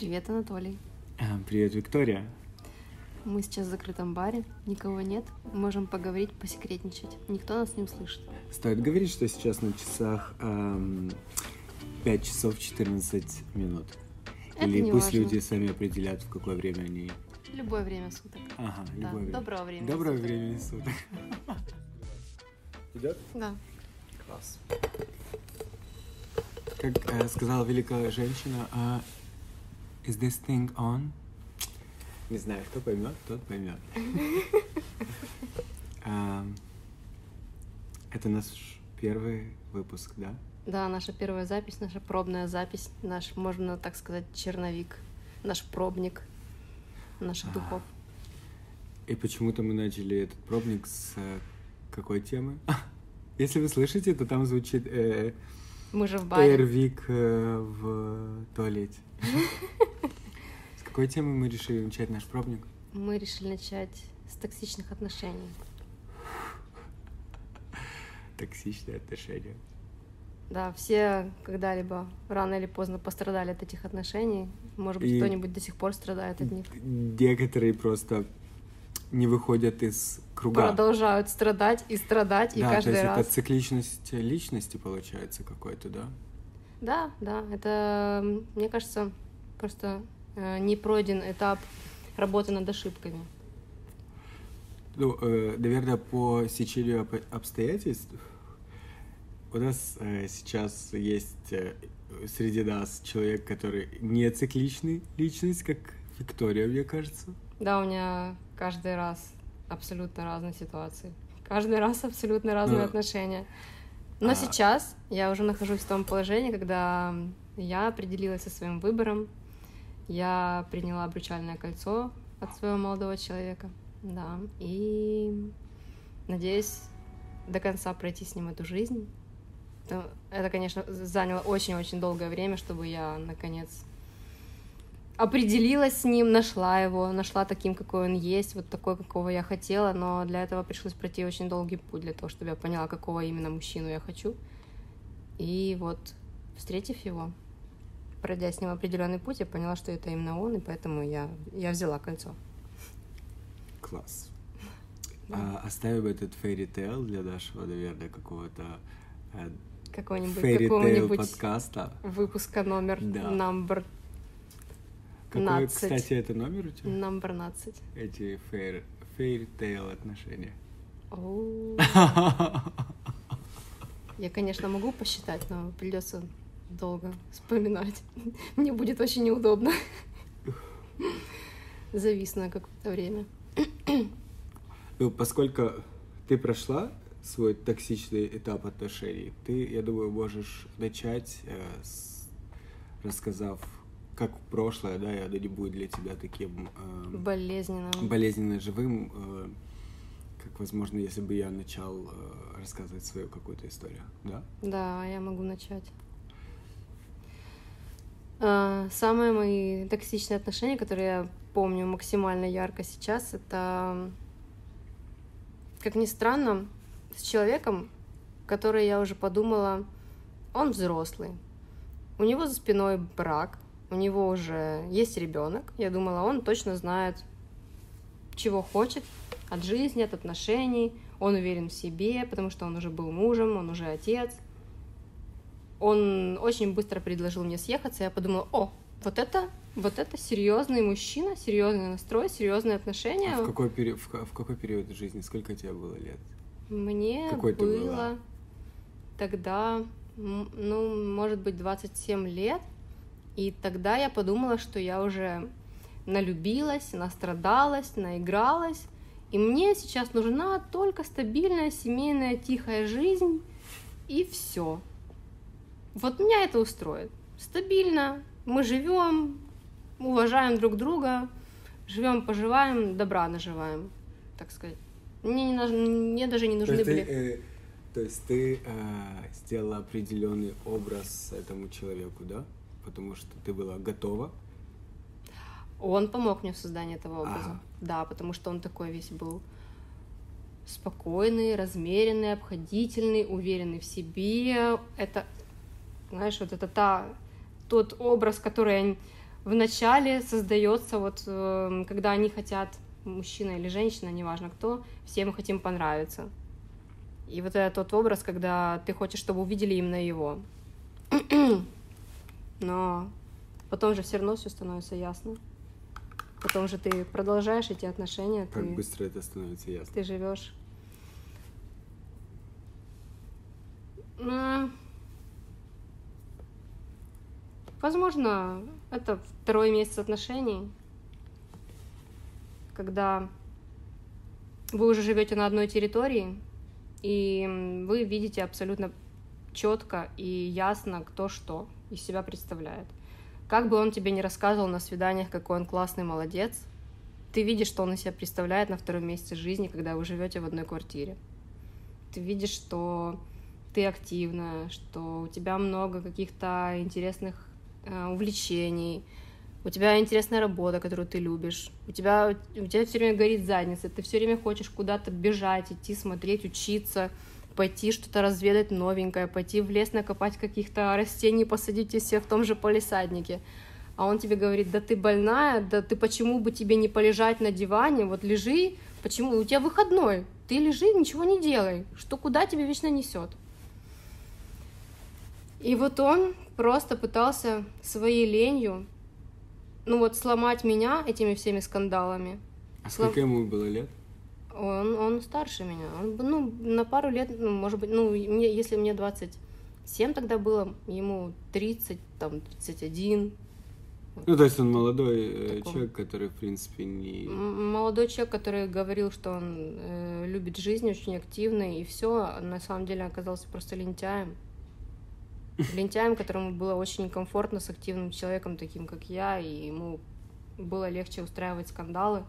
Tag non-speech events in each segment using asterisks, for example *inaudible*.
Привет, Анатолий. А, Привет, Виктория. Мы сейчас в закрытом баре, никого нет, можем поговорить, посекретничать. Никто нас не услышит. Стоит говорить, что сейчас на часах эм, 5 часов 14 минут. Это Или не пусть важно. люди сами определят, в какое время они... Любое время суток. Ага, Да, любое время. доброго времени Доброго суток. времени суток. Идет? Да. Класс. Как э, сказала великая женщина, а, is this thing on? Не знаю, кто поймет, тот поймет. *laughs* Это наш первый выпуск, да? Да, наша первая запись, наша пробная запись, наш, можно так сказать, черновик, наш пробник наших А. духов. И почему-то мы начали этот пробник с э, какой темы? *laughs* Если вы слышите, то там звучит э, Мы же в баре. Эрвик э, в туалете. *laughs* С какой темы мы решили начать наш пробник? Мы решили начать с токсичных отношений. Токсичные отношения. Да, все когда-либо рано или поздно пострадали от этих отношений. Может быть, И- кто-нибудь до сих пор страдает от них. Некоторые просто не выходят из круга. Продолжают страдать и страдать, и да, то каждый есть раз. это цикличность личности получается какой-то, да? Да, да, это, мне кажется, просто э, не пройден этап работы над ошибками. Ну, э, наверное, по сечению об- обстоятельств у нас э, сейчас есть э, среди нас человек, который не цикличный личность, как Виктория, мне кажется. Да, у меня каждый раз абсолютно разные ситуации. Каждый раз абсолютно разные Ну, отношения. Но а- сейчас я уже нахожусь в том положении, когда я определилась со своим выбором. Я приняла обручальное кольцо от своего молодого человека. Да. И надеюсь до конца пройти с ним эту жизнь. Ну, Это, конечно, заняло очень-очень долгое время, чтобы я наконец определилась с ним, нашла его, нашла таким, какой он есть, вот такой, какого я хотела, но для этого пришлось пройти очень долгий путь для того, чтобы я поняла, какого именно мужчину я хочу. И вот, встретив его, пройдя с ним определенный путь, я поняла, что это именно он, и поэтому я, я взяла кольцо. Класс. А оставим этот fairy tale для нашего, наверное, какого-то э, Какого-нибудь, какого-нибудь подкаста. выпуска номер Да. number, Какой, 15. кстати, это номер у тебя? number 15. Эти fairy tale отношения. Оу. *laughs* Я, конечно, могу посчитать, но придется долго вспоминать. *laughs* Мне будет очень неудобно. *laughs* Завис на какое-то время. Ну, поскольку ты прошла свой токсичный этап отношений, ты, я думаю, можешь начать, э, с- рассказав, как прошлое, да, и не будет для тебя таким э, Болезненно. болезненно живым, э, как, возможно, если бы я начал э, рассказывать свою какую-то историю, да? Да, я могу начать. А, Самые мои токсичные отношения, которые я помню максимально ярко сейчас, это, как ни странно, с человеком, который я уже подумала, он взрослый. У него за спиной брак, у него уже есть ребенок. Я думала, он точно знает, чего хочет от жизни, от отношений. Он уверен в себе, потому что он уже был мужем, он уже отец. Он очень быстро предложил мне съехаться, я подумала, о, вот это, вот это серьезный мужчина, серьезный настрой, серьезные отношения. А в, какой пери- в, в какой период жизни, сколько тебе было лет? Мне Какой было тогда, ну, может быть, 27 лет. И тогда я подумала, что я уже налюбилась, настрадалась, наигралась. И мне сейчас нужна только стабильная, семейная, тихая жизнь. И все. Вот меня это устроит. Стабильно. Мы живем, уважаем друг друга, живем, поживаем, добра наживаем, так сказать. Мне, не нужны, мне даже не нужны то, были... ты, э, то есть ты э, сделала определенный образ этому человеку, да? Потому что ты была готова. Он помог мне в создании этого образа. Ага. Да, потому что он такой весь был спокойный, размеренный, обходительный, уверенный в себе. Это, знаешь, вот это та, тот образ, который я в начале создается вот, э, когда они хотят, мужчина или женщина, неважно кто, все мы хотим понравиться. И вот это тот образ, когда ты хочешь, чтобы увидели именно его. *clears throat* Но потом же все равно все становится ясно. Потом же ты продолжаешь эти отношения. Как ты, быстро это становится ясно. Ты живешь. Ну, возможно, это второй месяц отношений, когда вы уже живете на одной территории, и вы видите абсолютно четко и ясно, кто что из себя представляет. Как бы он тебе не рассказывал на свиданиях, какой он классный молодец, ты видишь, что он из себя представляет на втором месяце жизни, когда вы живете в одной квартире. Ты видишь, что ты активна, что у тебя много каких-то интересных э, увлечений, у тебя интересная работа, которую ты любишь, у тебя, у тебя все время горит задница, ты все время хочешь куда-то бежать, идти, смотреть, учиться, пойти что-то разведать новенькое, пойти в лес накопать каких-то растений, посадить их себе в том же полисаднике. А он тебе говорит, да ты больная, да ты почему бы тебе не полежать на диване, вот лежи, почему, у тебя выходной, ты лежи, ничего не делай, что куда тебе вечно несет. И вот он просто пытался своей ленью, ну вот сломать меня этими всеми скандалами. А сколько ему было лет? Он, он старше меня. Он, ну, на пару лет, ну, может быть, ну, мне, если мне 27 тогда было, ему 30, там, 31. Ну, то есть он молодой э, Таком. человек, который, в принципе, не... Молодой человек, который говорил, что он э, любит жизнь, очень активный, и все, а на самом деле оказался просто лентяем. *laughs* Лентяем, которому было очень комфортно с активным человеком, таким как я, и ему было легче устраивать скандалы.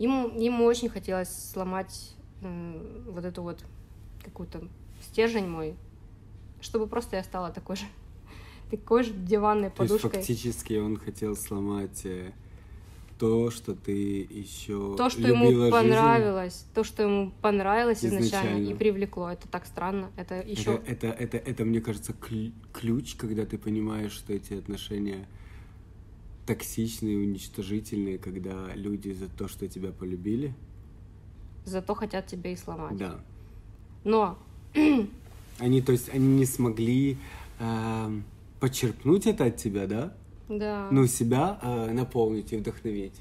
Ему, ему очень хотелось сломать э, вот эту вот какую-то стержень мой, чтобы просто я стала такой же, *laughs* такой же диванной подушкой. То есть фактически он хотел сломать э, то, что ты еще то, что ему понравилось, жизнь. то, что ему понравилось изначально, изначально и привлекло, это так странно, это еще. Это, это, это, это мне кажется ключ, когда ты понимаешь, что эти отношения токсичные, уничтожительные, когда люди за то, что тебя полюбили. Зато хотят тебя и сломать. Да. Но... *clears throat* Они, то есть, они не смогли э, почерпнуть это от тебя, да? Да. Ну, себя э, наполнить и вдохновить.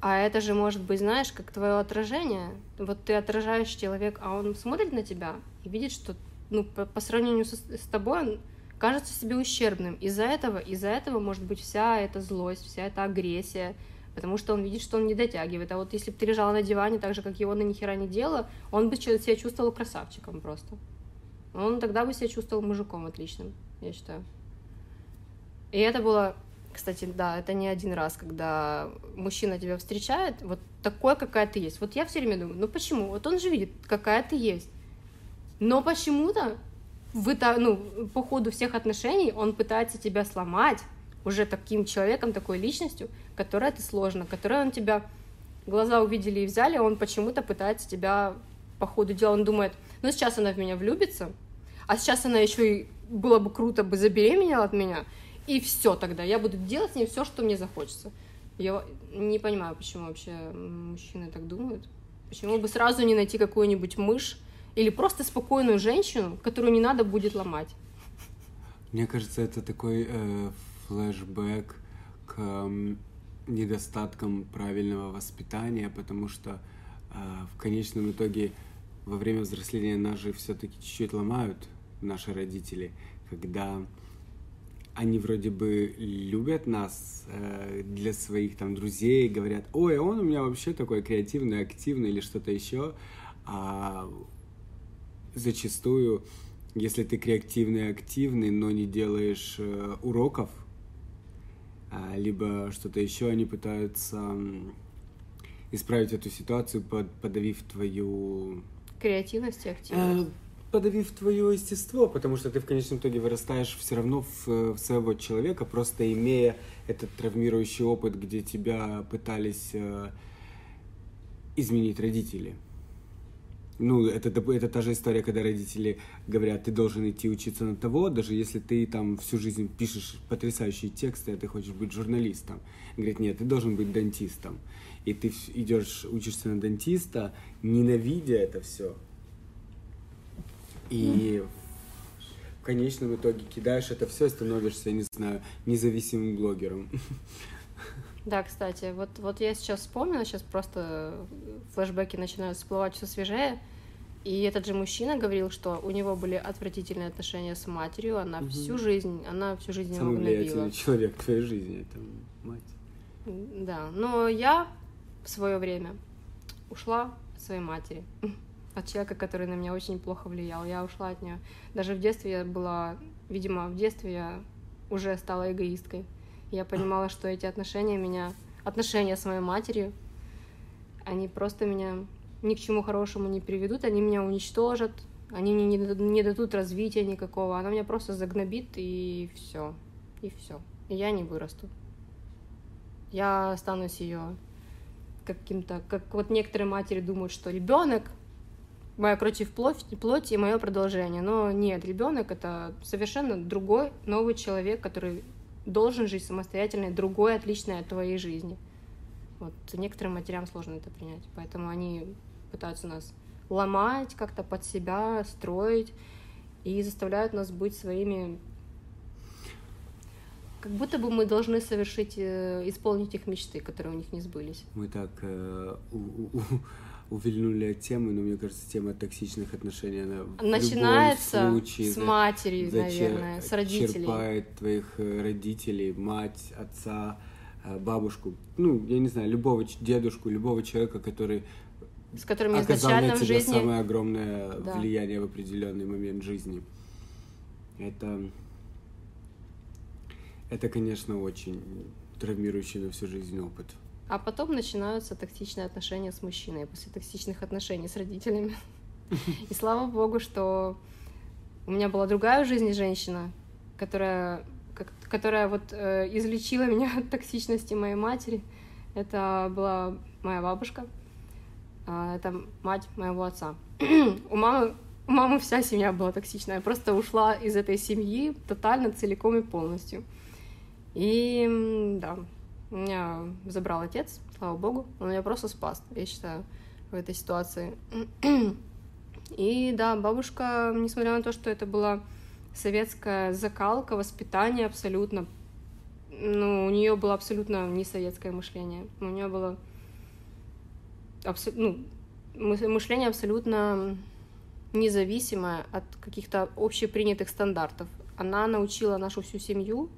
А это же может быть, знаешь, как твое отражение. Вот ты отражаешь человека, а он смотрит на тебя и видит, что ну, по, по сравнению с, с тобой он кажется себе ущербным. Из-за этого, из-за этого может быть вся эта злость, вся эта агрессия, потому что он видит, что он не дотягивает. А вот если бы ты лежала на диване так же, как его на нихера не делала, он бы себя чувствовал красавчиком просто. Он тогда бы себя чувствовал мужиком отличным, я считаю. И это было, кстати, да, это не один раз, когда мужчина тебя встречает, вот такой, какая ты есть. Вот я все время думаю, ну почему? Вот он же видит, какая ты есть. Но почему-то вы, ну, по ходу всех отношений он пытается тебя сломать уже таким человеком, такой личностью, которая ты сложно, которая он тебя глаза увидели и взяли, он почему-то пытается тебя по ходу дела, он думает, ну сейчас она в меня влюбится, а сейчас она еще и было бы круто бы забеременела от меня, и все тогда, я буду делать с ней все, что мне захочется. Я не понимаю, почему вообще мужчины так думают. Почему бы сразу не найти какую-нибудь мышь, или просто спокойную женщину, которую не надо будет ломать. Мне кажется, это такой э, флешбэк к э, недостаткам правильного воспитания, потому что э, в конечном итоге во время взросления нас же все-таки чуть-чуть ломают наши родители, когда они вроде бы любят нас э, для своих там друзей, говорят, ой, он у меня вообще такой креативный, активный или что-то еще, а зачастую, если ты креативный, активный, но не делаешь э, уроков, а, либо что-то еще, они пытаются исправить эту ситуацию, под, подавив твою... Креативность и активность. Э, подавив твое естество, потому что ты в конечном итоге вырастаешь все равно в, в своего человека, просто имея этот травмирующий опыт, где тебя пытались э, изменить родители. Ну, это, это та же история, когда родители говорят, ты должен идти учиться на того, даже если ты там всю жизнь пишешь потрясающие тексты, а ты хочешь быть журналистом. Говорит, нет, ты должен быть дантистом. И ты идешь, учишься на дантиста, ненавидя это все. И в конечном итоге кидаешь это все и становишься, не знаю, независимым блогером. *laughs* Да, кстати, вот, вот я сейчас вспомнила, сейчас просто флешбеки начинают всплывать все свежее. И этот же мужчина говорил, что у него были отвратительные отношения с матерью, она угу. всю жизнь, она всю жизнь Самый его влиятельный человек в твоей жизни, это мать. Да, но я в свое время ушла от своей матери, *laughs* от человека, который на меня очень плохо влиял. Я ушла от нее. Даже в детстве я была, видимо, в детстве я уже стала эгоисткой. Я понимала, что эти отношения меня, отношения с моей матерью, они просто меня ни к чему хорошему не приведут, они меня уничтожат, они мне не дадут, развития никакого, она меня просто загнобит и все, и все, и я не вырасту. Я останусь ее каким-то, как вот некоторые матери думают, что ребенок моя против плоть, плоти и мое продолжение. Но нет, ребенок это совершенно другой новый человек, который должен жить самостоятельной, другой, отличной от твоей жизни. Вот некоторым матерям сложно это принять, поэтому они пытаются нас ломать как-то под себя, строить и заставляют нас быть своими как будто бы мы должны совершить, э, исполнить их мечты, которые у них не сбылись. Мы так э, у, у, увильнули от темы, но мне кажется, тема токсичных отношений, она начинается в случае, с матери, наверное, с родителей. Черпает твоих э, родителей, мать, отца, э, бабушку, ну, я не знаю, любого дедушку, любого человека, который с которыми оказал на тебя в жизни... самое огромное да. влияние в определенный момент жизни. Это, это, конечно, очень травмирующий на всю жизнь опыт. А потом начинаются токсичные отношения с мужчиной после токсичных отношений с родителями. И слава богу, что у меня была другая в жизни женщина, которая, которая вот э, излечила меня *laughs* от токсичности моей матери. Это была моя бабушка. Э, это мать моего отца. *clears throat* у мамы у мамы вся семья была токсичная. Я просто ушла из этой семьи тотально, целиком и полностью. И да, меня забрал отец, слава богу. Он меня просто спас, я считаю, в этой ситуации. И да, бабушка, несмотря на то, что это была советская закалка, воспитание абсолютно, ну, у нее было абсолютно не советское мышление. У нее было абсо... ну, мышление абсолютно независимое от каких-то общепринятых стандартов. Она научила нашу всю семью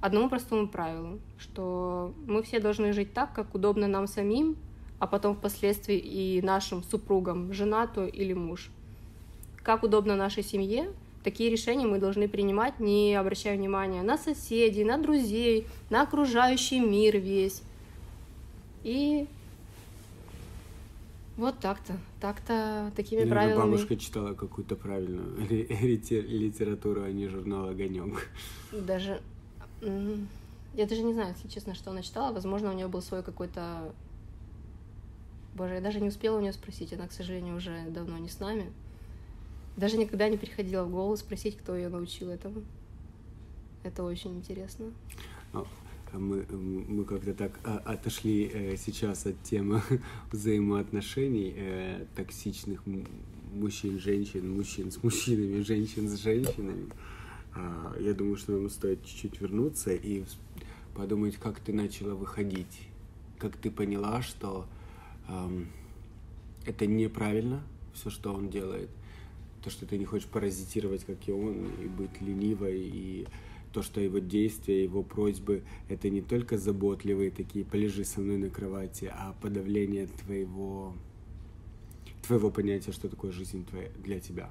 одному простому правилу, что мы все должны жить так, как удобно нам самим, а потом впоследствии и нашим супругам, жена то или муж. Как удобно нашей семье, такие решения мы должны принимать, не обращая внимания на соседей, на друзей, на окружающий мир весь. И вот так-то, так-то, такими Наверное, правилами. бабушка читала какую-то правильную *laughs* литературу, а не журнал «Огонек». Даже я даже не знаю, если честно, что она читала. Возможно, у нее был свой какой-то... Боже, я даже не успела у нее спросить. Она, к сожалению, уже давно не с нами. Даже никогда не приходила в голову спросить, кто ее научил этому. Это очень интересно. А, а мы, мы как-то так а, отошли э, сейчас от темы *laughs* взаимоотношений э, токсичных мужчин, женщин, мужчин с мужчинами, женщин с женщинами. А, я думаю, что нам стоит чуть-чуть вернуться и подумать, как ты начала выходить, как ты поняла, что эм, это неправильно, все, что он делает, то, что ты не хочешь паразитировать, как и он, и быть ленивой, и то, что его действия, его просьбы — это не только заботливые такие «полежи со мной на кровати», а подавление твоего, твоего понятия, что такое жизнь твоя, для тебя.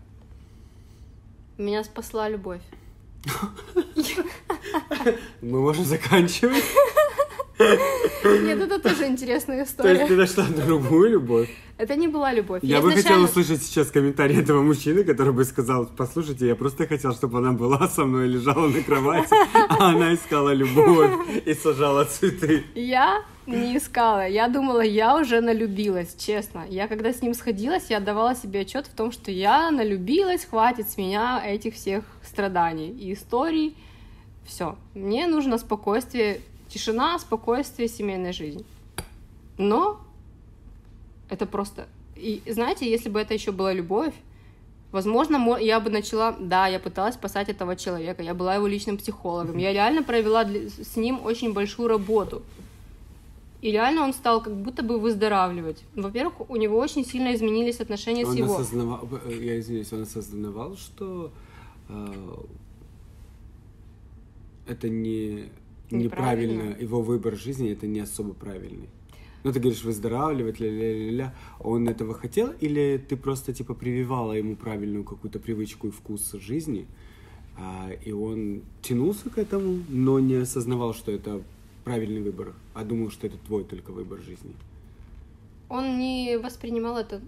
Меня спасла любовь. Мы можем заканчивать. Нет, это тоже интересная история. *laughs* То есть ты нашла другую любовь? Это не была любовь. Я, я бы изначально... хотела услышать сейчас комментарий этого мужчины, который бы сказал, послушайте, я просто хотел, чтобы она была со мной, лежала на кровати, а она искала любовь и сажала цветы. Я не искала. Я думала, я уже налюбилась, честно. Я когда с ним сходилась, я давала себе отчет в том, что я налюбилась, хватит с меня этих всех страданий и историй. Все. Мне нужно спокойствие, тишина, спокойствие, семейная жизнь. Но это просто... И знаете, если бы это еще была любовь, Возможно, я бы начала, да, я пыталась спасать этого человека, я была его личным психологом, я реально провела с ним очень большую работу. И реально он стал как будто бы выздоравливать. Во-первых, у него очень сильно изменились отношения он с его. Осознавал, э, я извиняюсь, он осознавал, что э, это не неправильно, его выбор жизни это не особо правильный. Ну, ты говоришь, выздоравливать, ля-ля-ля-ля. Он этого хотел? Или ты просто, типа, прививала ему правильную какую-то привычку и вкус жизни, а, и он тянулся к этому, но не осознавал, что это правильный выбор, а думал, что это твой только выбор жизни. Он не воспринимал это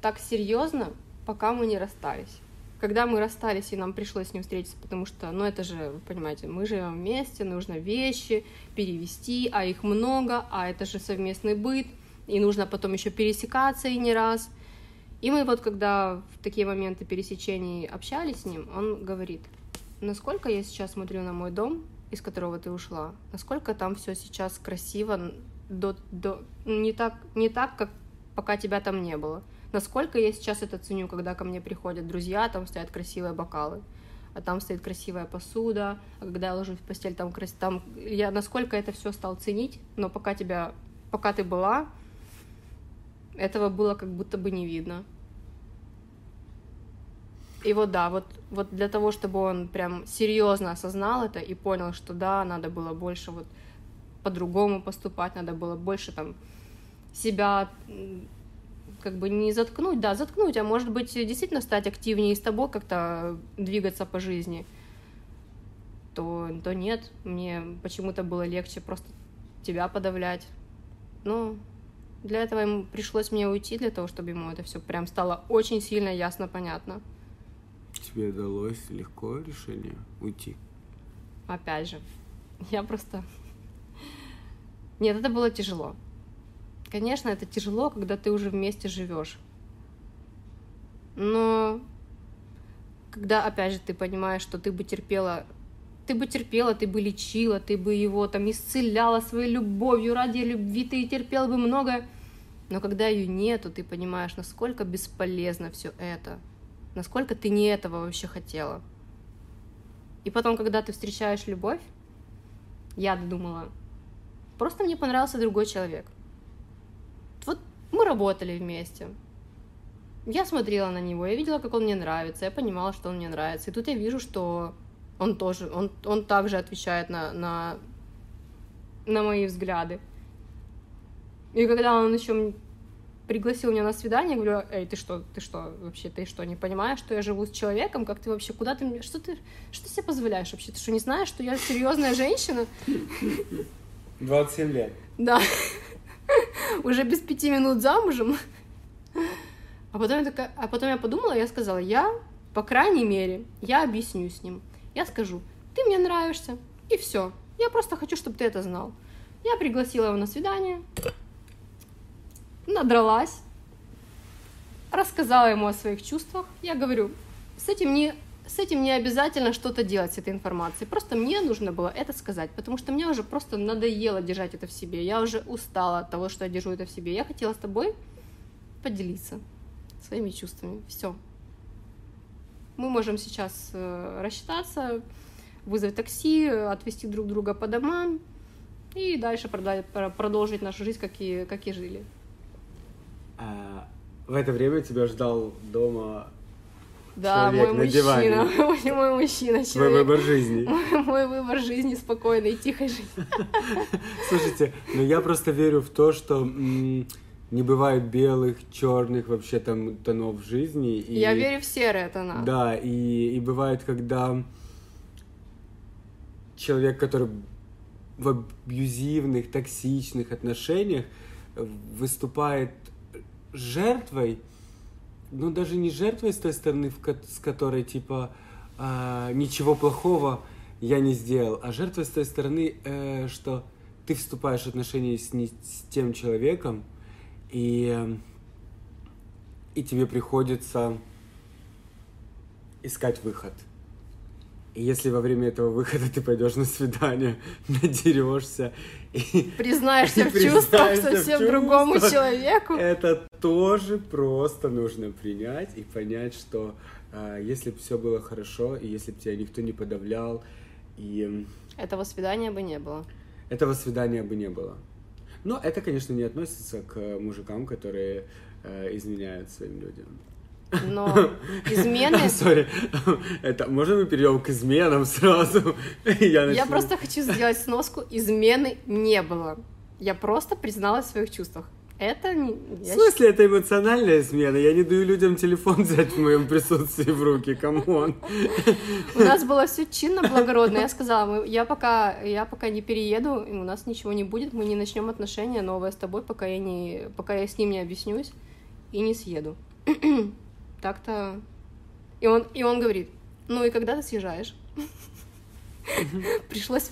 так серьезно, пока мы не расстались. Когда мы расстались, и нам пришлось с ним встретиться, потому что, ну это же, вы понимаете, мы живем вместе, нужно вещи перевести, а их много, а это же совместный быт, и нужно потом еще пересекаться и не раз. И мы вот когда в такие моменты пересечений общались с ним, он говорит, насколько я сейчас смотрю на мой дом, из которого ты ушла, насколько там все сейчас красиво, до, до, не, так, не так, как пока тебя там не было. Насколько я сейчас это ценю, когда ко мне приходят друзья, там стоят красивые бокалы, а там стоит красивая посуда, а когда я ложусь в постель, там, там я насколько это все стал ценить, но пока тебя, пока ты была, этого было как будто бы не видно. И вот да, вот, вот для того, чтобы он прям серьезно осознал это и понял, что да, надо было больше вот по-другому поступать, надо было больше там себя как бы не заткнуть, да, заткнуть, а может быть действительно стать активнее с тобой, как-то двигаться по жизни, то, то нет, мне почему-то было легче просто тебя подавлять. Но для этого ему пришлось мне уйти, для того, чтобы ему это все прям стало очень сильно ясно, понятно. Тебе удалось легко решение уйти? Опять же, я просто... Нет, это было тяжело. Конечно, это тяжело, когда ты уже вместе живешь. Но когда, опять же, ты понимаешь, что ты бы терпела, ты бы терпела, ты бы лечила, ты бы его там исцеляла своей любовью, ради любви ты и терпела бы многое. Но когда ее нету, ты понимаешь, насколько бесполезно все это насколько ты не этого вообще хотела. И потом, когда ты встречаешь любовь, я думала, просто мне понравился другой человек. Вот мы работали вместе. Я смотрела на него, я видела, как он мне нравится, я понимала, что он мне нравится. И тут я вижу, что он тоже, он, он также отвечает на, на, на мои взгляды. И когда он еще пригласил меня на свидание, говорю, эй, ты что, ты что, вообще, ты что, не понимаешь, что я живу с человеком, как ты вообще, куда ты, что ты, что ты себе позволяешь вообще, ты что, не знаешь, что я серьезная женщина? 27 лет. Да. Уже без пяти минут замужем. А потом я такая, а потом я подумала, я сказала, я, по крайней мере, я объясню с ним. Я скажу, ты мне нравишься, и все. Я просто хочу, чтобы ты это знал. Я пригласила его на свидание, надралась, рассказала ему о своих чувствах. Я говорю, с этим не, с этим не обязательно что-то делать, с этой информацией. Просто мне нужно было это сказать, потому что мне уже просто надоело держать это в себе. Я уже устала от того, что я держу это в себе. Я хотела с тобой поделиться своими чувствами. Все. Мы можем сейчас э, рассчитаться, вызвать такси, отвезти друг друга по домам и дальше продолжить нашу жизнь, как и, как и жили. А, в это время тебя ждал дома да, человек мой на мужчина, диване. *laughs* мой мужчина, человек. Мой выбор жизни. *laughs* Мой, мой выбор жизни, спокойной и тихой жизни. *laughs* Слушайте, ну я просто верю в то, что не бывает белых, черных вообще там тонов жизни. И, я верю в серые тона. Да, и, и бывает, когда человек, который в абьюзивных, токсичных отношениях выступает жертвой, ну даже не жертвой с той стороны, с которой типа э, ничего плохого я не сделал, а жертвой с той стороны, э, что ты вступаешь в отношения с, не, с тем человеком, и, и тебе приходится искать выход. И если во время этого выхода ты пойдешь на свидание, *laughs* надерешься признаешься в *laughs* чувствах совсем другому человеку, это тоже просто нужно принять и понять, что э, если бы все было хорошо, и если бы тебя никто не подавлял, и... Этого свидания бы не было. Этого свидания бы не было. Но это, конечно, не относится к мужикам, которые э, изменяют своим людям. Но *laughs* измены... *laughs* Sorry, это можно мы перейдем к изменам сразу? *laughs* Я, Я просто хочу сделать сноску. Измены не было. Я просто призналась в своих чувствах. Это не... В смысле, это эмоциональная измена? Я не даю людям телефон взять в моем присутствии в руки, come on. У нас было все чинно, благородно. Я сказала, я пока, я пока не перееду, у нас ничего не будет, мы не начнем отношения новое с тобой, пока я, не, пока я с ним не объяснюсь и не съеду. *clears throat* Так-то... И он, и он говорит, ну и когда ты съезжаешь? Пришлось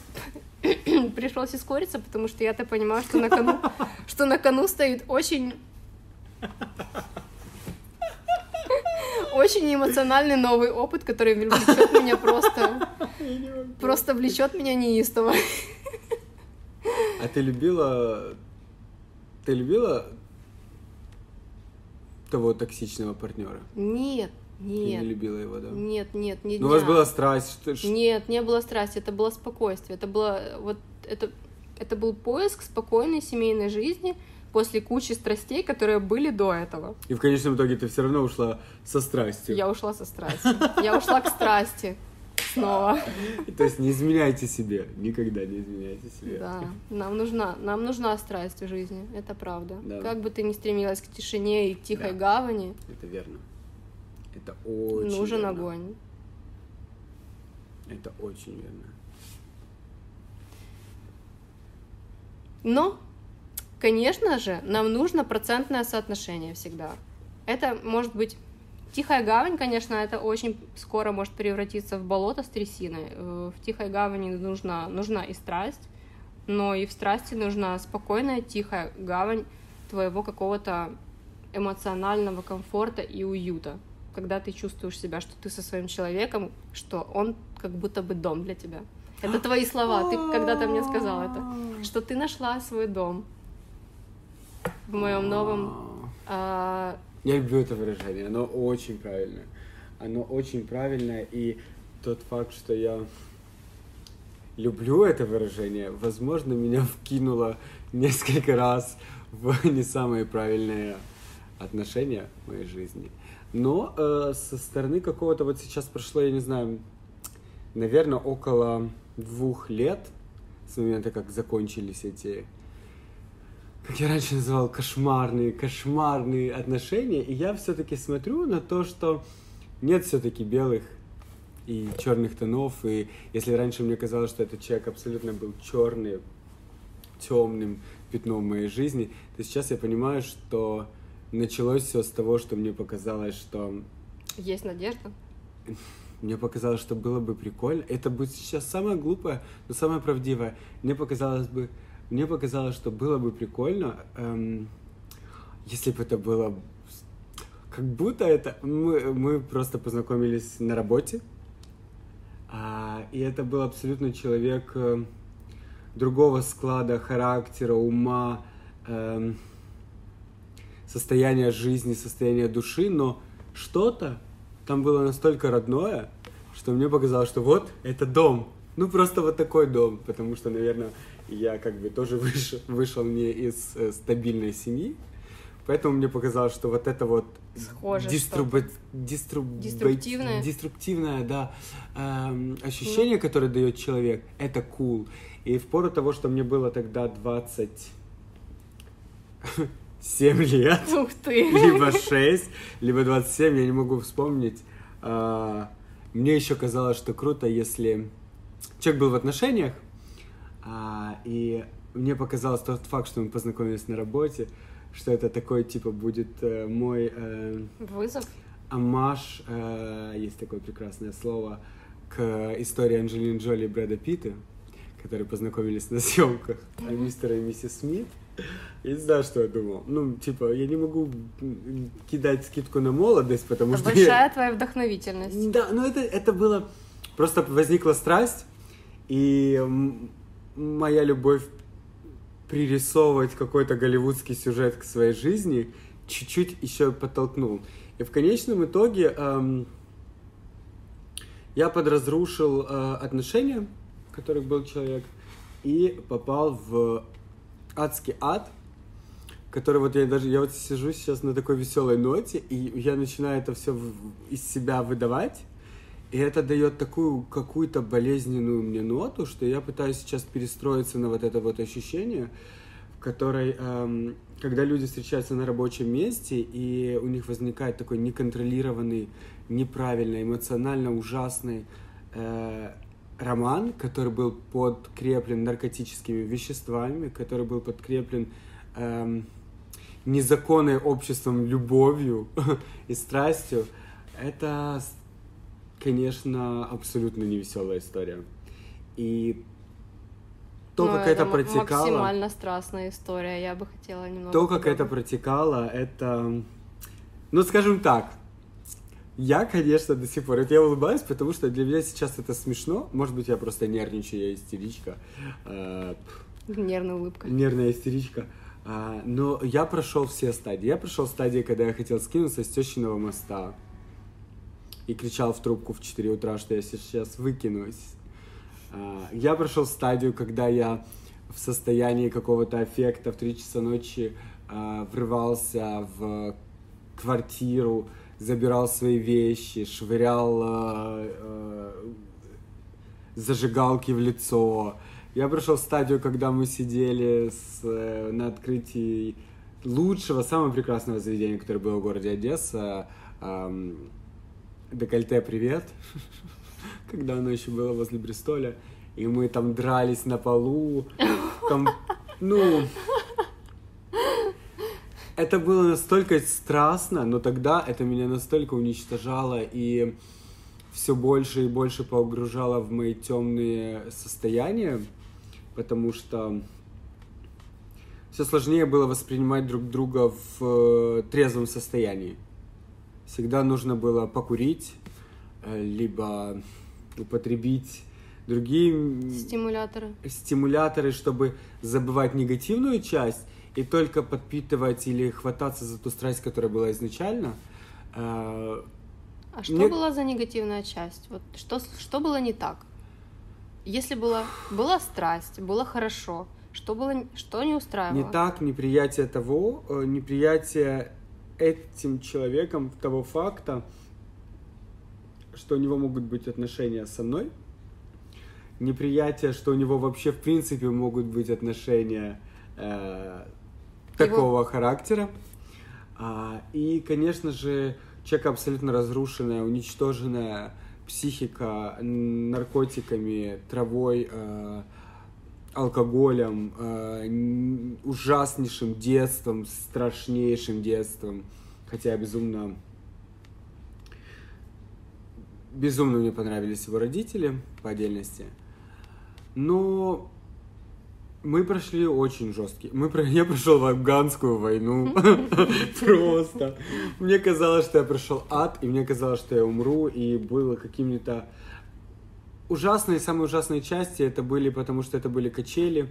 *coughs* пришлось ускориться, потому что я-то понимаю, что на кону, что на кону стоит очень очень эмоциональный новый опыт, который влечет меня просто, просто влечет меня неистово. А ты любила, ты любила того токсичного партнера? Нет, нет. Ты не любила его, да? Нет, нет, не Ну, у вас была страсть. Что... Нет, не было страсти, это было спокойствие. Это было вот это, это был поиск спокойной семейной жизни после кучи страстей, которые были до этого. И в конечном итоге ты все равно ушла со страстью. Я ушла со страстью. Я ушла к страсти снова. *laughs* То есть не изменяйте себе, никогда не изменяйте себе. Да, нам нужна, нам нужна страсть в жизни, это правда. Да. Как бы ты ни стремилась к тишине и тихой да. гавани. Это верно. Это очень Нужен верно. огонь. Это очень верно. Но, конечно же, нам нужно процентное соотношение всегда. Это может быть Тихая гавань, конечно, это очень скоро может превратиться в болото с трясиной. Э, в тихой гавани нужна, нужна и страсть, но и в страсти нужна спокойная, тихая гавань твоего какого-то эмоционального комфорта и уюта когда ты чувствуешь себя, что ты со своим человеком, что он как будто бы дом для тебя. Это *gasps* твои слова. Ты когда-то мне сказал это, что ты нашла свой дом в моем новом. Я люблю это выражение. Оно очень правильное. Оно очень правильное. И тот факт, что я люблю это выражение, возможно, меня вкинуло несколько раз в не самые правильные отношения в моей жизни. Но э, со стороны какого-то вот сейчас прошло, я не знаю, наверное, около двух лет с момента, как закончились эти, как я раньше называл, кошмарные, кошмарные отношения, и я все-таки смотрю на то, что нет все-таки белых и черных тонов, и если раньше мне казалось, что этот человек абсолютно был черный, темным пятном в моей жизни, то сейчас я понимаю, что началось все с того, что мне показалось, что... Есть надежда? Мне показалось, что было бы прикольно. Это будет сейчас самое глупое, но самое правдивое. Мне показалось бы, мне показалось, что было бы прикольно, эм, если бы это было, как будто это мы мы просто познакомились на работе, а, и это был абсолютно человек э, другого склада характера, ума. Эм, состояние жизни, состояние души, но что-то там было настолько родное, что мне показалось, что вот это дом. Ну, просто вот такой дом, потому что, наверное, я как бы тоже *laughs* вышел, вышел не из э, стабильной семьи, поэтому мне показалось, что вот это вот Схоже диструб... Диструб... деструктивное, деструктивное да, эм, ощущение, ну. которое дает человек, это cool. И в пору того, что мне было тогда 20 7 *laughs* лет. Ух ты! Либо 6, либо 27, я не могу вспомнить. А, мне еще казалось, что круто, если человек был в отношениях, а, и мне показалось тот факт, что мы познакомились на работе, что это такой, типа, будет э, мой... Э, Вызов? Амаш, э, есть такое прекрасное слово, к истории Анджелины Джоли и Брэда Питта, которые познакомились на съемках мистера и миссис Смит. Я не знаю, что я думал. Ну, типа, я не могу кидать скидку на молодость, потому это что... большая я... твоя вдохновительность. Да, ну это, это было... Просто возникла страсть, и моя любовь пририсовывать какой-то голливудский сюжет к своей жизни чуть-чуть еще подтолкнул. И в конечном итоге эм, я подразрушил э, отношения, в которых был человек, и попал в адский ад, который вот я даже, я вот сижу сейчас на такой веселой ноте, и я начинаю это все из себя выдавать, и это дает такую какую-то болезненную мне ноту, что я пытаюсь сейчас перестроиться на вот это вот ощущение, в которой, эм, когда люди встречаются на рабочем месте, и у них возникает такой неконтролированный, неправильный, эмоционально ужасный э, роман, который был подкреплен наркотическими веществами, который был подкреплен эм, незаконной обществом любовью *laughs* и страстью, это, конечно, абсолютно невеселая история. И то, Ну, как это, протекало... максимально страстная история, я бы хотела немного... То, как это протекало, это... Ну, скажем так, я, конечно, до сих пор... Это я улыбаюсь, потому что для меня сейчас это смешно. Может быть, я просто нервничаю, я истеричка. Э, *laughs* Нервная улыбка. Нервная истеричка. А, но я прошел все стадии. Я прошел стадии, когда я хотел скинуться с тещиного моста и кричал в трубку в 4 утра, что я сейчас выкинусь. А, Я прошел стадию, когда я в состоянии какого-то аффекта в 3 часа ночи а, врывался в квартиру, забирал свои вещи, швырял а, зажигалки в лицо. Я прошел стадию, когда мы сидели с, э, на открытии лучшего, самого прекрасного заведения, которое было в городе Одесса. Декольте, привет. *laughs* Когда оно еще было возле Бристоля. И мы там дрались на полу. Там, ну... Это было настолько страстно, но тогда это меня настолько уничтожало и все больше и больше погружало в мои темные состояния, потому что все сложнее было воспринимать друг друга в э, трезвом состоянии. Всегда нужно было покурить, э, либо употребить другие Стимуляторы. стимуляторы, чтобы забывать негативную часть и только подпитывать или хвататься за ту страсть, которая была изначально. Э, А что Мне- была за негативная часть? Вот что, что было не так? Если была, была страсть, было хорошо, что было, что не устраивало? Не так неприятие того, э, неприятие этим человеком того факта, что у него могут быть отношения со мной, неприятие, что у него вообще в принципе могут быть отношения э, такого характера. А, и, конечно же, человека абсолютно разрушенная, уничтоженная психика наркотиками, травой, э, алкоголем, э, ужаснейшим детством, страшнейшим детством. Хотя безумно... Безумно мне понравились его родители по отдельности. Но мы прошли очень жесткий. Мы про... Я прошел афганскую войну. *laughs* Просто. Мне казалось, что я прошел ад, и мне казалось, что я умру, и было какими-то ужасные, самые ужасные части это были, потому что это были качели,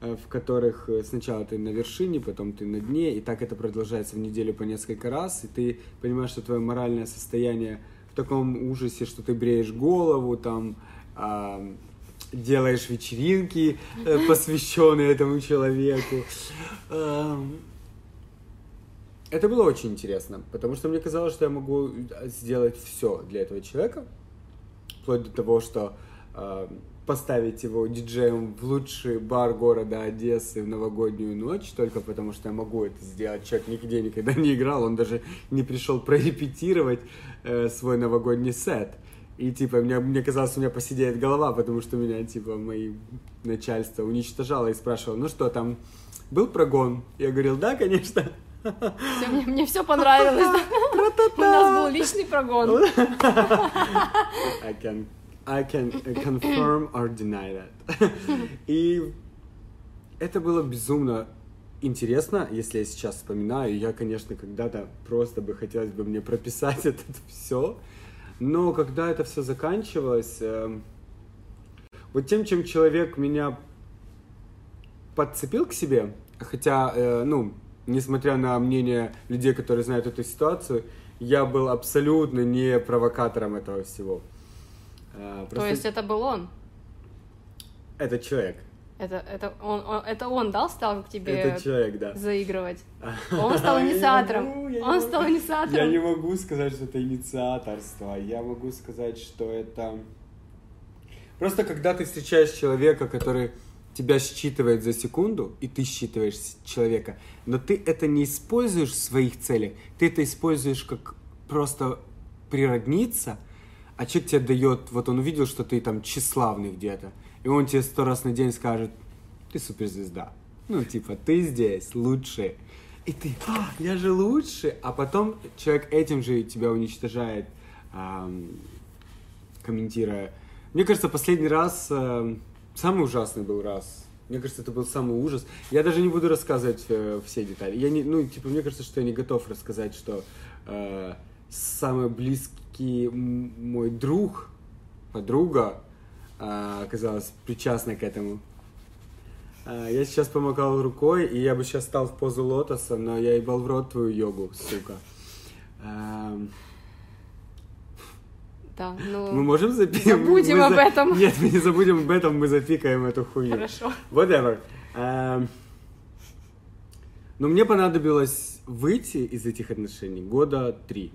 э, в которых э, сначала ты на вершине, потом ты на дне, и так это продолжается в неделю по несколько раз, и ты понимаешь, что твое моральное состояние в таком ужасе, что ты бреешь голову, там а, делаешь вечеринки, э, *laughs* посвященные этому человеку. Ам, Это было очень интересно, потому что мне казалось, что я могу сделать все для этого человека, вплоть до того, что э, поставить его диджеем в лучший бар города Одессы в новогоднюю ночь, только потому что я могу это сделать. Человек нигде никогда не играл, он даже не пришел прорепетировать э, свой новогодний сет. И типа мне, мне казалось, у меня посидеет голова, потому что меня типа мои начальство уничтожало и спрашивало, ну что там, был прогон? Я говорил, да, конечно. Всё, мне, мне все понравилось. *laughs* У нас был личный прогон. *laughs* I can I can confirm or deny that. *laughs* И это было безумно интересно, если я сейчас вспоминаю. Я, конечно, когда-то просто бы хотелось бы мне прописать *laughs* это все. Но когда это все заканчивалось, э, вот тем, чем человек меня подцепил к себе, хотя, э, ну, несмотря на мнение людей, которые знают эту ситуацию, я был абсолютно не провокатором этого всего. Э, просто... То есть это был он? Этот человек. Это, это, он, он, это он, да, стал к тебе это человек, да. заигрывать? *laughs* Он стал инициатором. Он стал инициатором. Я не могу сказать, что это инициаторство. Я могу сказать, что это... Просто когда ты встречаешь человека, который тебя считывает за секунду, и ты считываешь человека, но ты это не используешь в своих целях, ты это используешь как просто природниться, а человек тебе дает, вот он увидел, что ты там тщеславный где-то, и он тебе сто раз на день скажет, ты суперзвезда. Ну, типа, ты здесь лучший. И ты, а, я же лучше. А потом человек этим же тебя уничтожает, эм, комментируя. Мне кажется, последний раз, э, самый ужасный был раз. Мне кажется, это был самый ужас. Я даже не буду рассказывать э, все детали. Я не, ну, типа, мне кажется, что я не готов рассказать, что э, самый близкий мой друг, подруга, а, оказалась причастна к этому. А, я сейчас помогал рукой, и я бы сейчас стал в позу лотоса, но я ебал в рот твою йогу, сука. Да, ну... Мы можем запикать? Забудем мы об за... этом. *laughs* Нет, мы не забудем об этом, мы запикаем эту хуйню. Хорошо. Whatever. Но мне понадобилось выйти из этих отношений года три.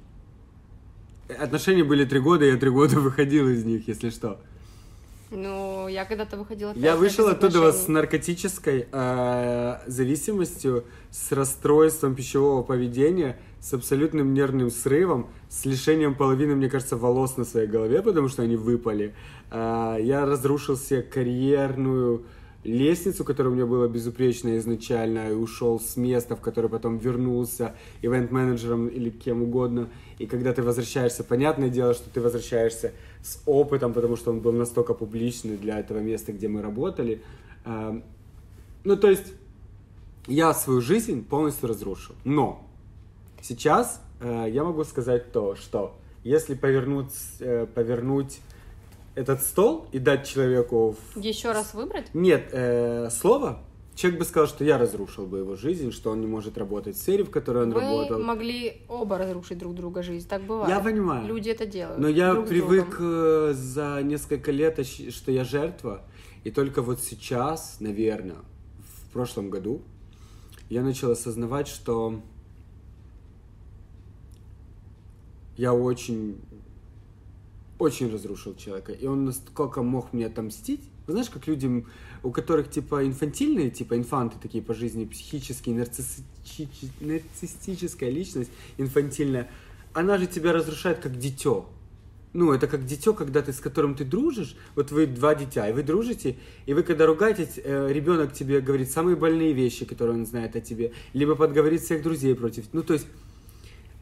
Отношения были три года, я три года выходил из них, если что. Ну, я когда-то выходила... Я вышел оттуда с наркотической э, зависимостью, с расстройством пищевого поведения, с абсолютным нервным срывом, с лишением половины, мне кажется, волос на своей голове, потому что они выпали. Э, я разрушил себе карьерную лестницу, которая у меня была безупречная изначально, и ушел с места, в которое потом вернулся ивент-менеджером или кем угодно. И когда ты возвращаешься, понятное дело, что ты возвращаешься с опытом, потому что он был настолько публичный для этого места, где мы работали. Эм, ну, то есть, я свою жизнь полностью разрушил. Но сейчас э, я могу сказать то, что если повернуть, э, повернуть этот стол и дать человеку... Еще раз выбрать? Нет, э, слово. Человек бы сказал, что я разрушил бы его жизнь, что он не может работать в сфере, в которой он Вы работал. Вы могли оба разрушить друг друга жизнь, так бывает. Я понимаю. Люди это делают. Но я привык э, за несколько лет, что я жертва, и только вот сейчас, наверное, в прошлом году, я начал осознавать, что я очень очень разрушил человека, и он насколько мог мне отомстить. Вы знаешь, как людям, у которых типа инфантильные, типа инфанты такие по жизни, психические, нарциссическая личность, инфантильная, она же тебя разрушает как дитё. Ну, это как дитё, когда ты с которым ты дружишь, вот вы два дитя, и вы дружите, и вы когда ругаетесь, э, ребенок тебе говорит самые больные вещи, которые он знает о тебе, либо подговорит всех друзей против. Ну, то есть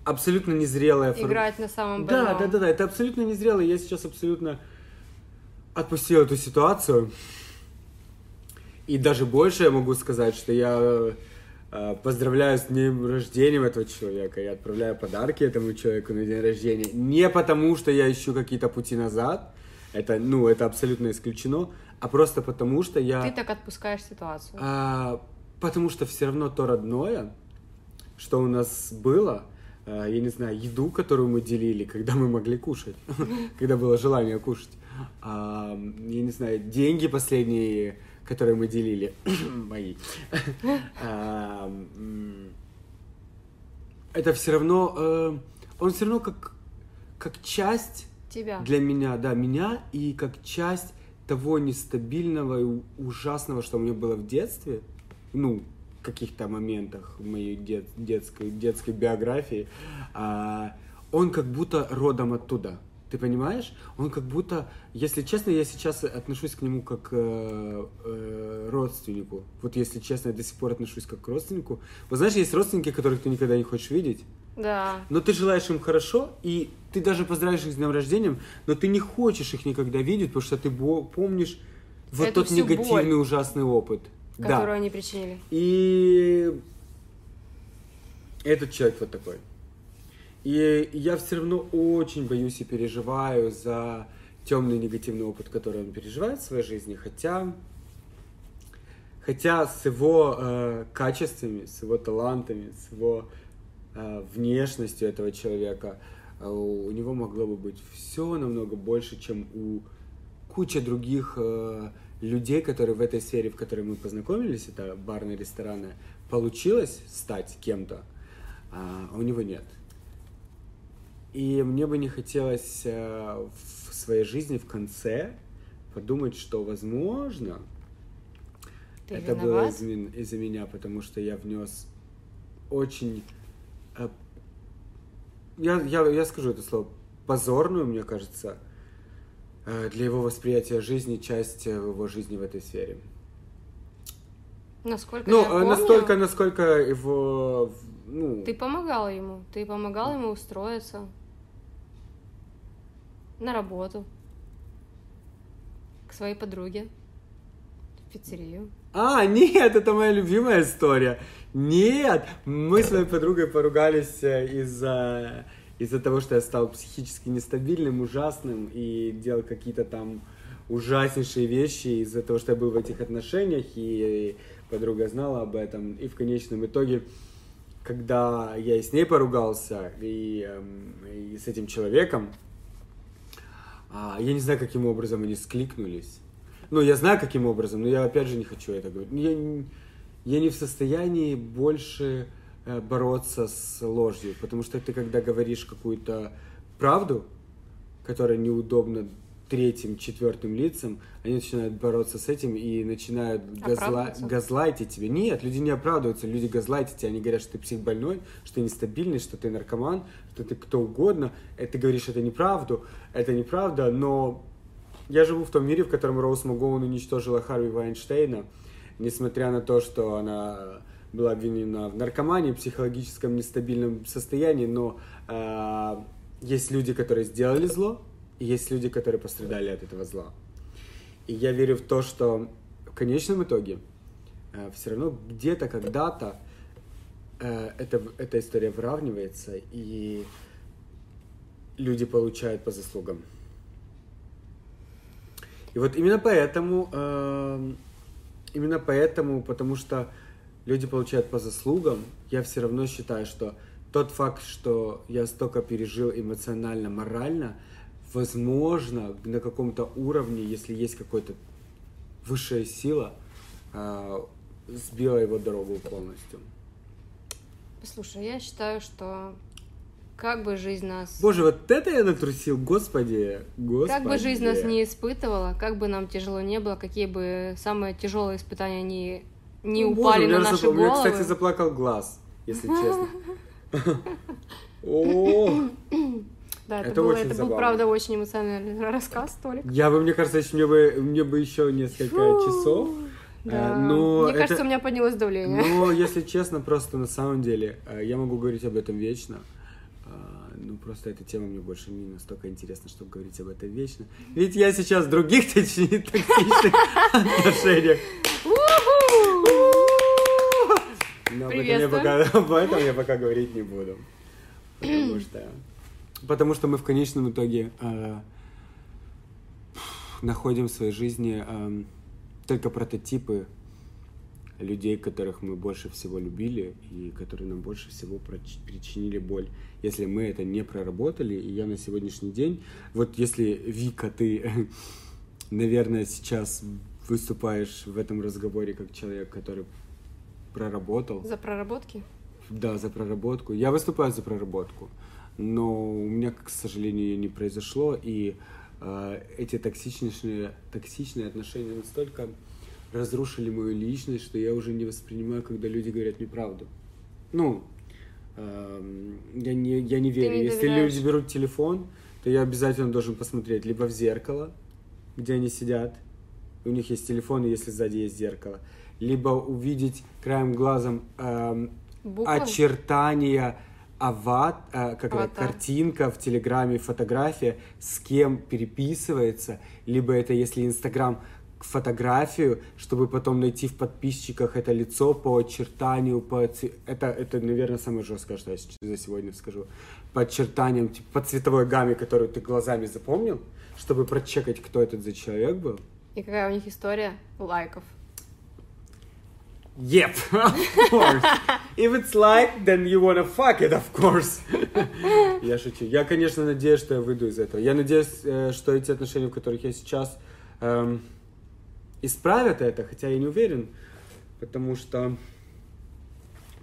абсолютно незрелая Играть на самом больном. Да, да, да, да, это абсолютно незрело. Я сейчас абсолютно отпустил эту ситуацию. И даже больше я могу сказать, что я э, поздравляю с днем рождения этого человека. Я отправляю подарки этому человеку на день рождения. Не потому, что я ищу какие-то пути назад. Это, ну, это абсолютно исключено. А просто потому, что я... Ты так отпускаешь ситуацию. А, потому что все равно то родное, что у нас было, Э, я не знаю, еду, которую мы делили, когда мы могли кушать, *laughs* когда было желание кушать. Я не знаю, деньги последние, которые мы делили, *coughs* мои. *laughs* Это все равно, э, он все равно как, как часть Тебя. для меня, да, меня и как часть того нестабильного и ужасного, что у меня было в детстве, ну, каких-то моментах в моей дет, детской, детской биографии, а, он как будто родом оттуда. Ты понимаешь? Он как будто, если честно, я сейчас отношусь к нему как э, э, родственнику. Вот если честно, я до сих пор отношусь как к родственнику. Вот знаешь, есть родственники, которых ты никогда не хочешь видеть. Да. Но ты желаешь им хорошо, и ты даже поздравишь их с днем рождения, но ты не хочешь их никогда видеть, потому что ты помнишь вот Эту тот негативный боль. ужасный опыт. Которую Да. они причинили. И этот человек вот такой. И я все равно очень боюсь и переживаю за темный негативный опыт, который он переживает в своей жизни, хотя, хотя с его э, качествами, с его талантами, с его э, внешностью этого человека э, у него могло бы быть все намного больше, чем у кучи других э, людей, которые в этой сфере, в которой мы познакомились, это барные рестораны, получилось стать кем-то, а у него нет. И мне бы не хотелось э, в своей жизни в конце подумать, что, возможно, Ты это было виноват? из- из-за меня, потому что я внес очень... э, Я, я, я скажу это слово позорную, мне кажется, э, для его восприятия жизни часть его жизни в этой сфере. Насколько Ну, я помню, настолько, насколько его... Ну, Ты помогал ему. Ты помогал ему устроиться на работу. К своей подруге. В пиццерию. А, нет, это моя любимая история. Нет, мы с моей подругой поругались э, из-за из-за того, что я стал психически нестабильным, ужасным и делал какие-то там ужаснейшие вещи из-за того, что я был в этих отношениях, и подруга знала об этом. И в конечном итоге, когда я и с ней поругался, и, эм, и с этим человеком, а, я не знаю, каким образом они скликнулись. Ну, я знаю, каким образом, но я опять же не хочу это говорить. Я, я не в состоянии больше э, бороться с ложью, потому что ты, когда говоришь какую-то правду, которая неудобна третьим, четвертым лицам, они начинают бороться с этим и начинают газла... Газлайтить тебе. Нет, люди не оправдываются, люди газлайтят тебя, они говорят, что ты психбольной, что ты нестабильный, что ты наркоман, что ты кто угодно. И ты говоришь, это неправду, это неправда, но я живу в том мире, в котором Роуз МакГоуэн уничтожила Харви Вайнштейна, несмотря на то, что она была обвинена в наркомании, психологическом нестабильном состоянии, но э, есть люди, которые сделали зло, и есть люди, которые пострадали от этого зла. И я верю в то, что в конечном итоге все равно где-то, когда-то э, эта, эта история выравнивается, и люди получают по заслугам. И вот именно поэтому, эм, именно поэтому, потому что люди получают по заслугам, я все равно считаю, что тот факт, что я столько пережил эмоционально, морально, возможно, на каком-то уровне, если есть какая-то высшая сила, э, сбила его дорогу полностью. Послушай, я считаю, что как бы жизнь нас... Боже, вот это я натрусил, господи, господи. Как бы жизнь нас не испытывала, как бы нам тяжело не было, какие бы самые тяжелые испытания не, не Ну, боже, упали меня на наши запла- У меня, головы. кстати, заплакал глаз, если честно. *laughs* О, *laughs* Да, это, Это было- это был, правда, очень эмоциональный *laughs* рассказ, Толик. Я бы, мне кажется, мне бы, мне бы еще несколько часов. Да. Э, но Мне это- кажется, у меня поднялось давление. Но, если честно, просто на самом деле, э, я могу говорить об этом вечно. А, Ну, просто эта тема мне больше не настолько интересна, чтобы говорить об этом вечно. Ведь я сейчас в других *laughs* точнее, токсичных *laughs* отношениях. Но об этом я пока говорить не буду. Потому что, потому что мы в конечном итоге э, находим в своей жизни эм, только прототипы людей, которых мы больше всего любили и которые нам больше всего причинили боль. Если мы это не проработали, и я на сегодняшний день, вот если Вика, ты, *laughs* наверное, сейчас выступаешь в этом разговоре как человек, который проработал, За проработки? да, за проработку. Я выступаю за проработку, но у меня, к сожалению, ее не произошло, и э, эти токсичные, токсичные отношения настолько разрушили мою личность, что я уже не воспринимаю, когда люди говорят мне правду. Ну, эм, я не, я не верю. не Если люди берут телефон, то я обязательно должен посмотреть либо в зеркало, где они сидят, у них есть телефон, если сзади есть зеркало, либо увидеть краем глазом Буквы? очертания ават, э, как это, картинка в Телеграме, фотография, с кем переписывается, либо это если Инстаграм фотографию, чтобы потом найти в подписчиках это лицо по очертанию, по это, это, наверное, самое жесткое, что я за сегодня скажу, по очертаниям, типа, по цветовой гамме, которую ты глазами запомнил, чтобы прочекать, кто этот за человек был. И какая у них история лайков. Yep, *laughs* of course. If it's like, then you wanna fuck it, of course. *laughs* Я шучу. Я, конечно, надеюсь, что я выйду из этого. Я надеюсь, э, что эти отношения, в которых я сейчас, эм, исправят это, хотя я не уверен, потому что...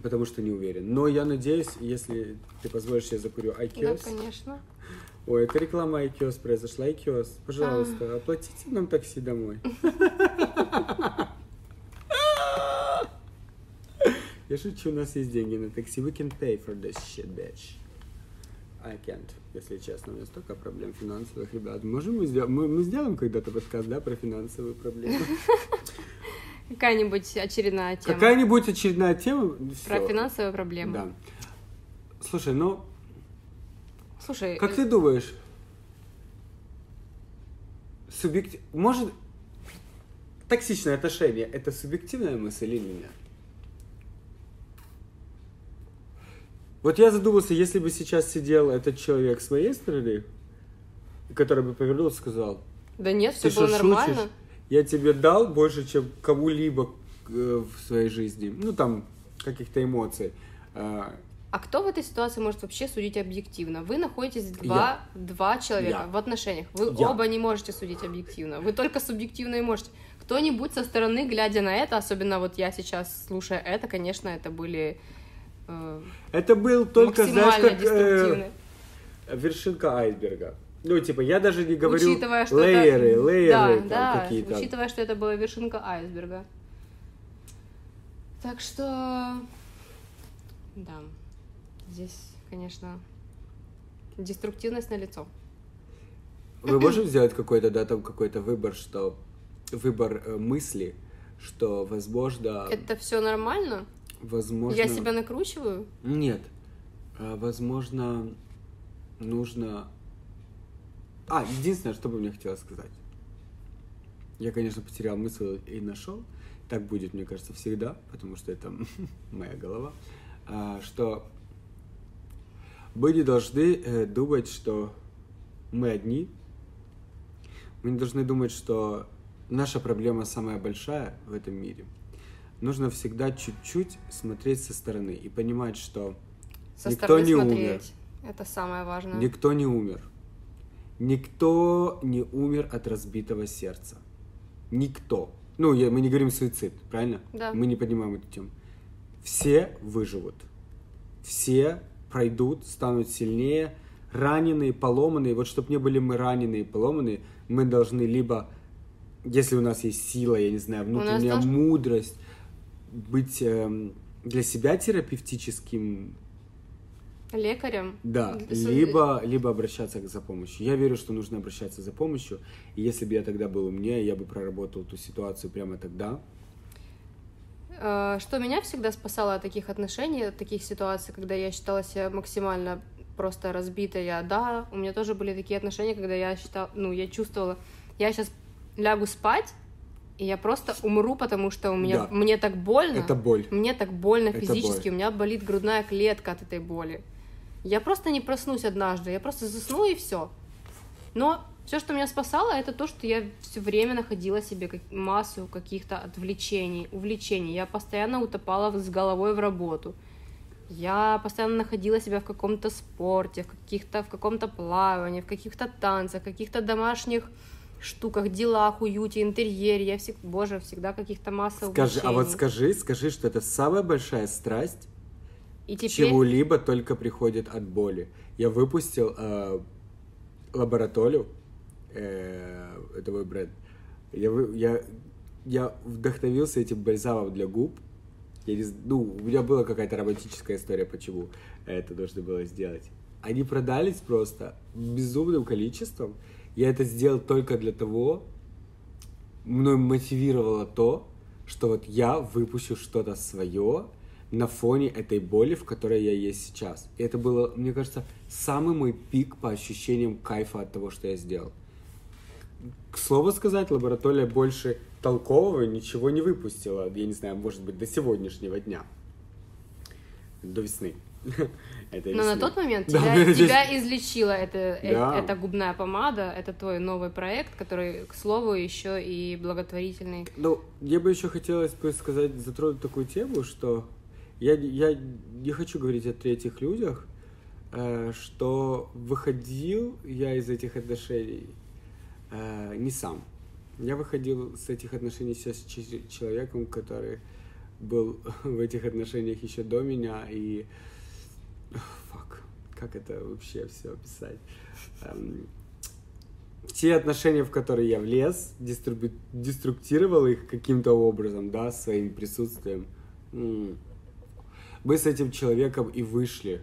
Потому что не уверен. Но я надеюсь, если ты позволишь, я закурю Да, IQOS. конечно. Ой, это реклама IQOS произошла. IQOS, пожалуйста, оплатите нам такси домой. *laughs* Я шучу, у нас есть деньги на такси. We can pay for this shit, bitch. I can't, если честно. У меня столько проблем финансовых, ребят. Можем мы сделать... Мы, мы сделаем когда-то подкаст, да, про финансовые проблемы? *laughs* Какая-нибудь очередная тема. Какая-нибудь очередная тема? Про финансовые проблемы. Да. Слушай, ну, Слушай, Как э, ты думаешь, субъектив... Может, токсичное отношение – это субъективная мысль или нет? Вот я задумался, если бы сейчас сидел этот человек с моей стороны, который бы повернулся и сказал, да нет, все было нормально. шутишь? Я тебе дал больше, чем кому-либо э, в своей жизни. Ну, там, каких-то эмоций. А, А кто в этой ситуации может вообще судить объективно? Вы находитесь два, два человека Я. в отношениях. Вы Я. оба не можете судить объективно. Вы только субъективно и можете. Кто-нибудь со стороны, глядя на это, особенно вот я сейчас слушая это, конечно, это были э, Это был только, знаешь, как... э, вершинка айсберга. Ну, типа, я даже не говорю Учитывая, что лейеры, это... лейеры да, да, какие-то. учитывая, что это была вершинка айсберга. Так что, да, здесь, конечно, деструктивность на лицо. Мы можем сделать какой-то, да, там какой-то выбор, что выбор э, мысли, что, возможно, Это все нормально? Возможно... Я себя накручиваю? Нет. А, Возможно, нужно... А, единственное, что бы мне хотелось сказать. Я, конечно, потерял мысль и нашел. Так будет, мне кажется, всегда, потому что это *laughs* моя голова. А, Что мы не должны э, думать, что мы одни. Мы не должны думать, что наша проблема самая большая в этом мире. Нужно всегда чуть-чуть смотреть со стороны и понимать, что Со Никто не умер. смотреть. Это самое важное. Никто не умер. Никто не умер от разбитого сердца. Никто. Ну, я- мы не говорим суицид, правильно? Да. Мы не поднимаем эту тему. Все выживут. Все пройдут, станут сильнее. Раненые, поломанные. Вот чтобы не были мы раненые, поломанные, мы должны либо, если у нас есть сила, я не знаю, внутренняя должен- мудрость, быть эм, для себя терапевтическим Лекарем? да, либо, либо обращаться за помощью. Я верю, что нужно обращаться за помощью. И если бы я тогда был умнее, я бы проработал ту ситуацию прямо тогда. Э, Что меня всегда спасало от таких отношений, от таких ситуаций, когда я считала себя максимально просто разбитой. Я, да, у меня тоже были такие отношения, когда я считала, ну, я чувствовала, я сейчас лягу спать, и я просто умру, потому что у меня, Да. мне так больно. Это боль. Мне так больно Это физически, боль. у меня болит грудная клетка от этой боли. Я просто не проснусь однажды, я просто засну и все. Но все, что меня спасало, это то, что я все время находила себе как- массу каких-то отвлечений, увлечений. Я постоянно утопала в- с головой в работу. Я постоянно находила себя в каком-то спорте, в каких-то в каком-то плавании, в каких-то танцах, каких-то домашних штуках, делах, уюте, интерьере. Я всегда, боже, всегда каких-то масса Скажи, а вот увлечений. скажи, скажи, что это самая большая страсть, И теперь... чего-либо только приходит от боли. Я выпустил э, лабораторию, э, это мой бренд. Я, я, я вдохновился этим бальзамом для губ. Я не ну, у меня была какая-то романтическая история, почему это нужно было сделать. Они продались просто безумным количеством. Я это сделал только для того, мной мотивировало то, что вот я выпущу что-то свое, на фоне этой боли, в которой я есть сейчас. И это было, мне кажется, самый мой пик по ощущениям кайфа от того, что я сделал. К слову сказать, лаборатория больше толкового ничего не выпустила, я не знаю, может быть, до сегодняшнего дня. До весны. Но на тот момент тебя, *laughs* тебя излечила эта, э, да. эта губная помада, это твой новый проект, который, к слову, еще и благотворительный. Ну, я бы еще хотелось бы сказать, затронуть такую тему, что я, я не хочу говорить о третьих людях, э, что выходил я из этих отношений э, не сам. Я выходил с этих отношений с человеком, который был *laughs* в этих отношениях еще до меня, и... Фак, как это вообще все описать? Эм, те отношения, в которые я влез, диструб... деструктировал их каким-то образом, да, своим присутствием. Мы с этим человеком и вышли.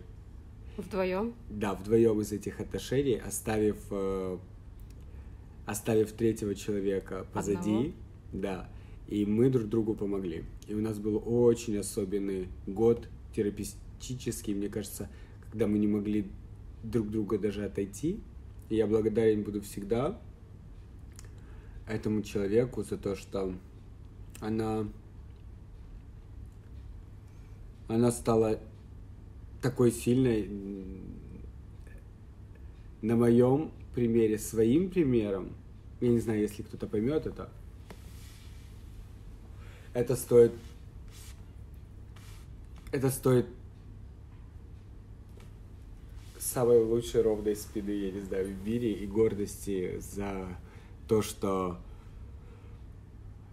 Вдвоем? Да, вдвоем из этих отношений, оставив, э, оставив третьего человека позади. Одного? Да. И мы друг другу помогли. И у нас был очень особенный год терапевтический, мне кажется, когда мы не могли друг друга даже отойти. И я благодарен буду всегда этому человеку за то, что она, она стала такой сильной на моем примере, своим примером. Я не знаю, если кто-то поймет это, это стоит... Это стоит самой лучшей ровной спины, я не знаю, в мире и гордости за то, что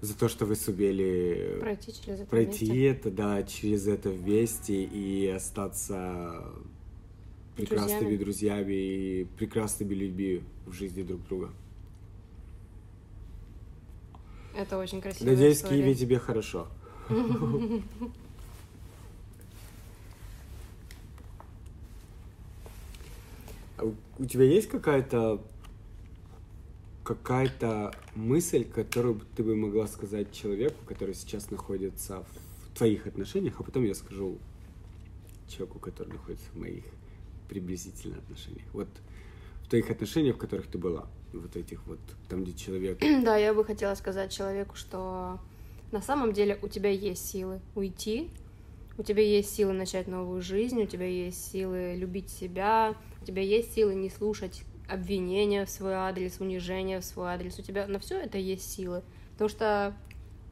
за то, что вы сумели пройти, через это, пройти вместе. это, да, через это вместе и остаться прекрасными друзьями. друзьями и прекрасными людьми в жизни друг друга. Это очень красиво. Надеюсь, в Киеве тебе хорошо. *laughs* у тебя есть какая-то какая-то мысль, которую ты бы могла сказать человеку, который сейчас находится в твоих отношениях, а потом я скажу человеку, который находится в моих приблизительно отношениях. Вот в твоих отношениях, в которых ты была вот этих вот, там, где человек... *clears throat* Да, я бы хотела сказать человеку, что на самом деле у тебя есть силы уйти, у тебя есть силы начать новую жизнь, у тебя есть силы любить себя, у тебя есть силы не слушать обвинения в свой адрес, унижения в свой адрес. У тебя на все это есть силы. Потому что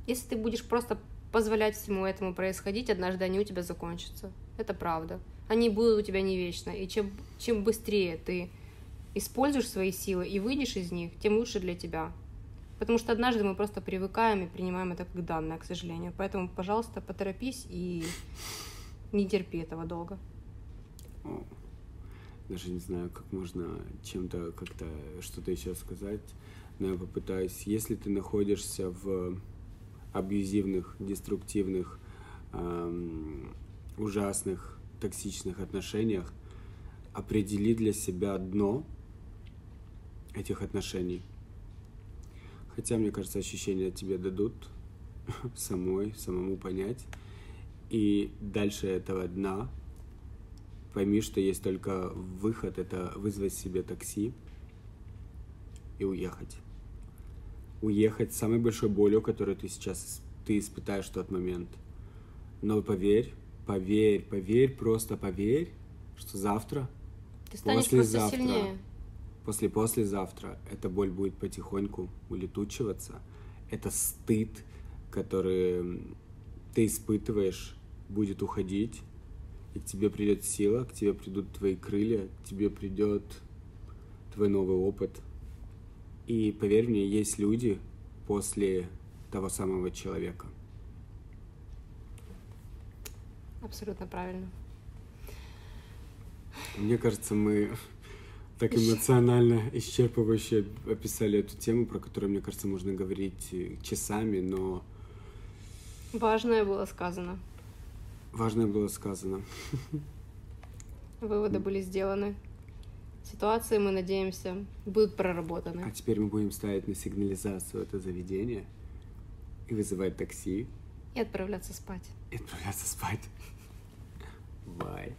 если ты будешь просто позволять всему этому происходить, однажды они у тебя закончатся. Это правда. Они будут у тебя не вечно. И чем, чем быстрее ты используешь свои силы и выйдешь из них, тем лучше для тебя. Потому что однажды мы просто привыкаем и принимаем это как данное, к сожалению. Поэтому, пожалуйста, поторопись и не терпи этого долго. Даже не знаю, как можно чем-то как-то что-то еще сказать, но я попытаюсь. Если ты находишься в абьюзивных, деструктивных, эм, ужасных, токсичных отношениях, определи для себя дно, этих отношений. Хотя, мне кажется, ощущения тебе дадут *laughs* самой, самому понять. И дальше этого дна пойми, что есть только выход, это вызвать себе такси и уехать. Уехать с самой большой болью, которую ты сейчас ты испытаешь в тот момент. Но поверь, поверь, поверь, просто поверь, что завтра, ты станешь послезавтра, сильнее После послезавтра эта боль будет потихоньку улетучиваться. Это стыд, который ты испытываешь, будет уходить, и к тебе придет сила, к тебе придут твои крылья, к тебе придет твой новый опыт. И поверь мне, есть люди после того самого человека. Абсолютно правильно. Мне кажется, мы *laughs* так эмоционально исчерпывающе описали эту тему, про которую, мне кажется, можно говорить э, часами, но... Важное было сказано. Важное было сказано. Выводы были сделаны. Ситуации, мы надеемся, будут проработаны. А теперь мы будем ставить на сигнализацию это заведение и вызывать такси И отправляться спать. И отправляться спать. Бай.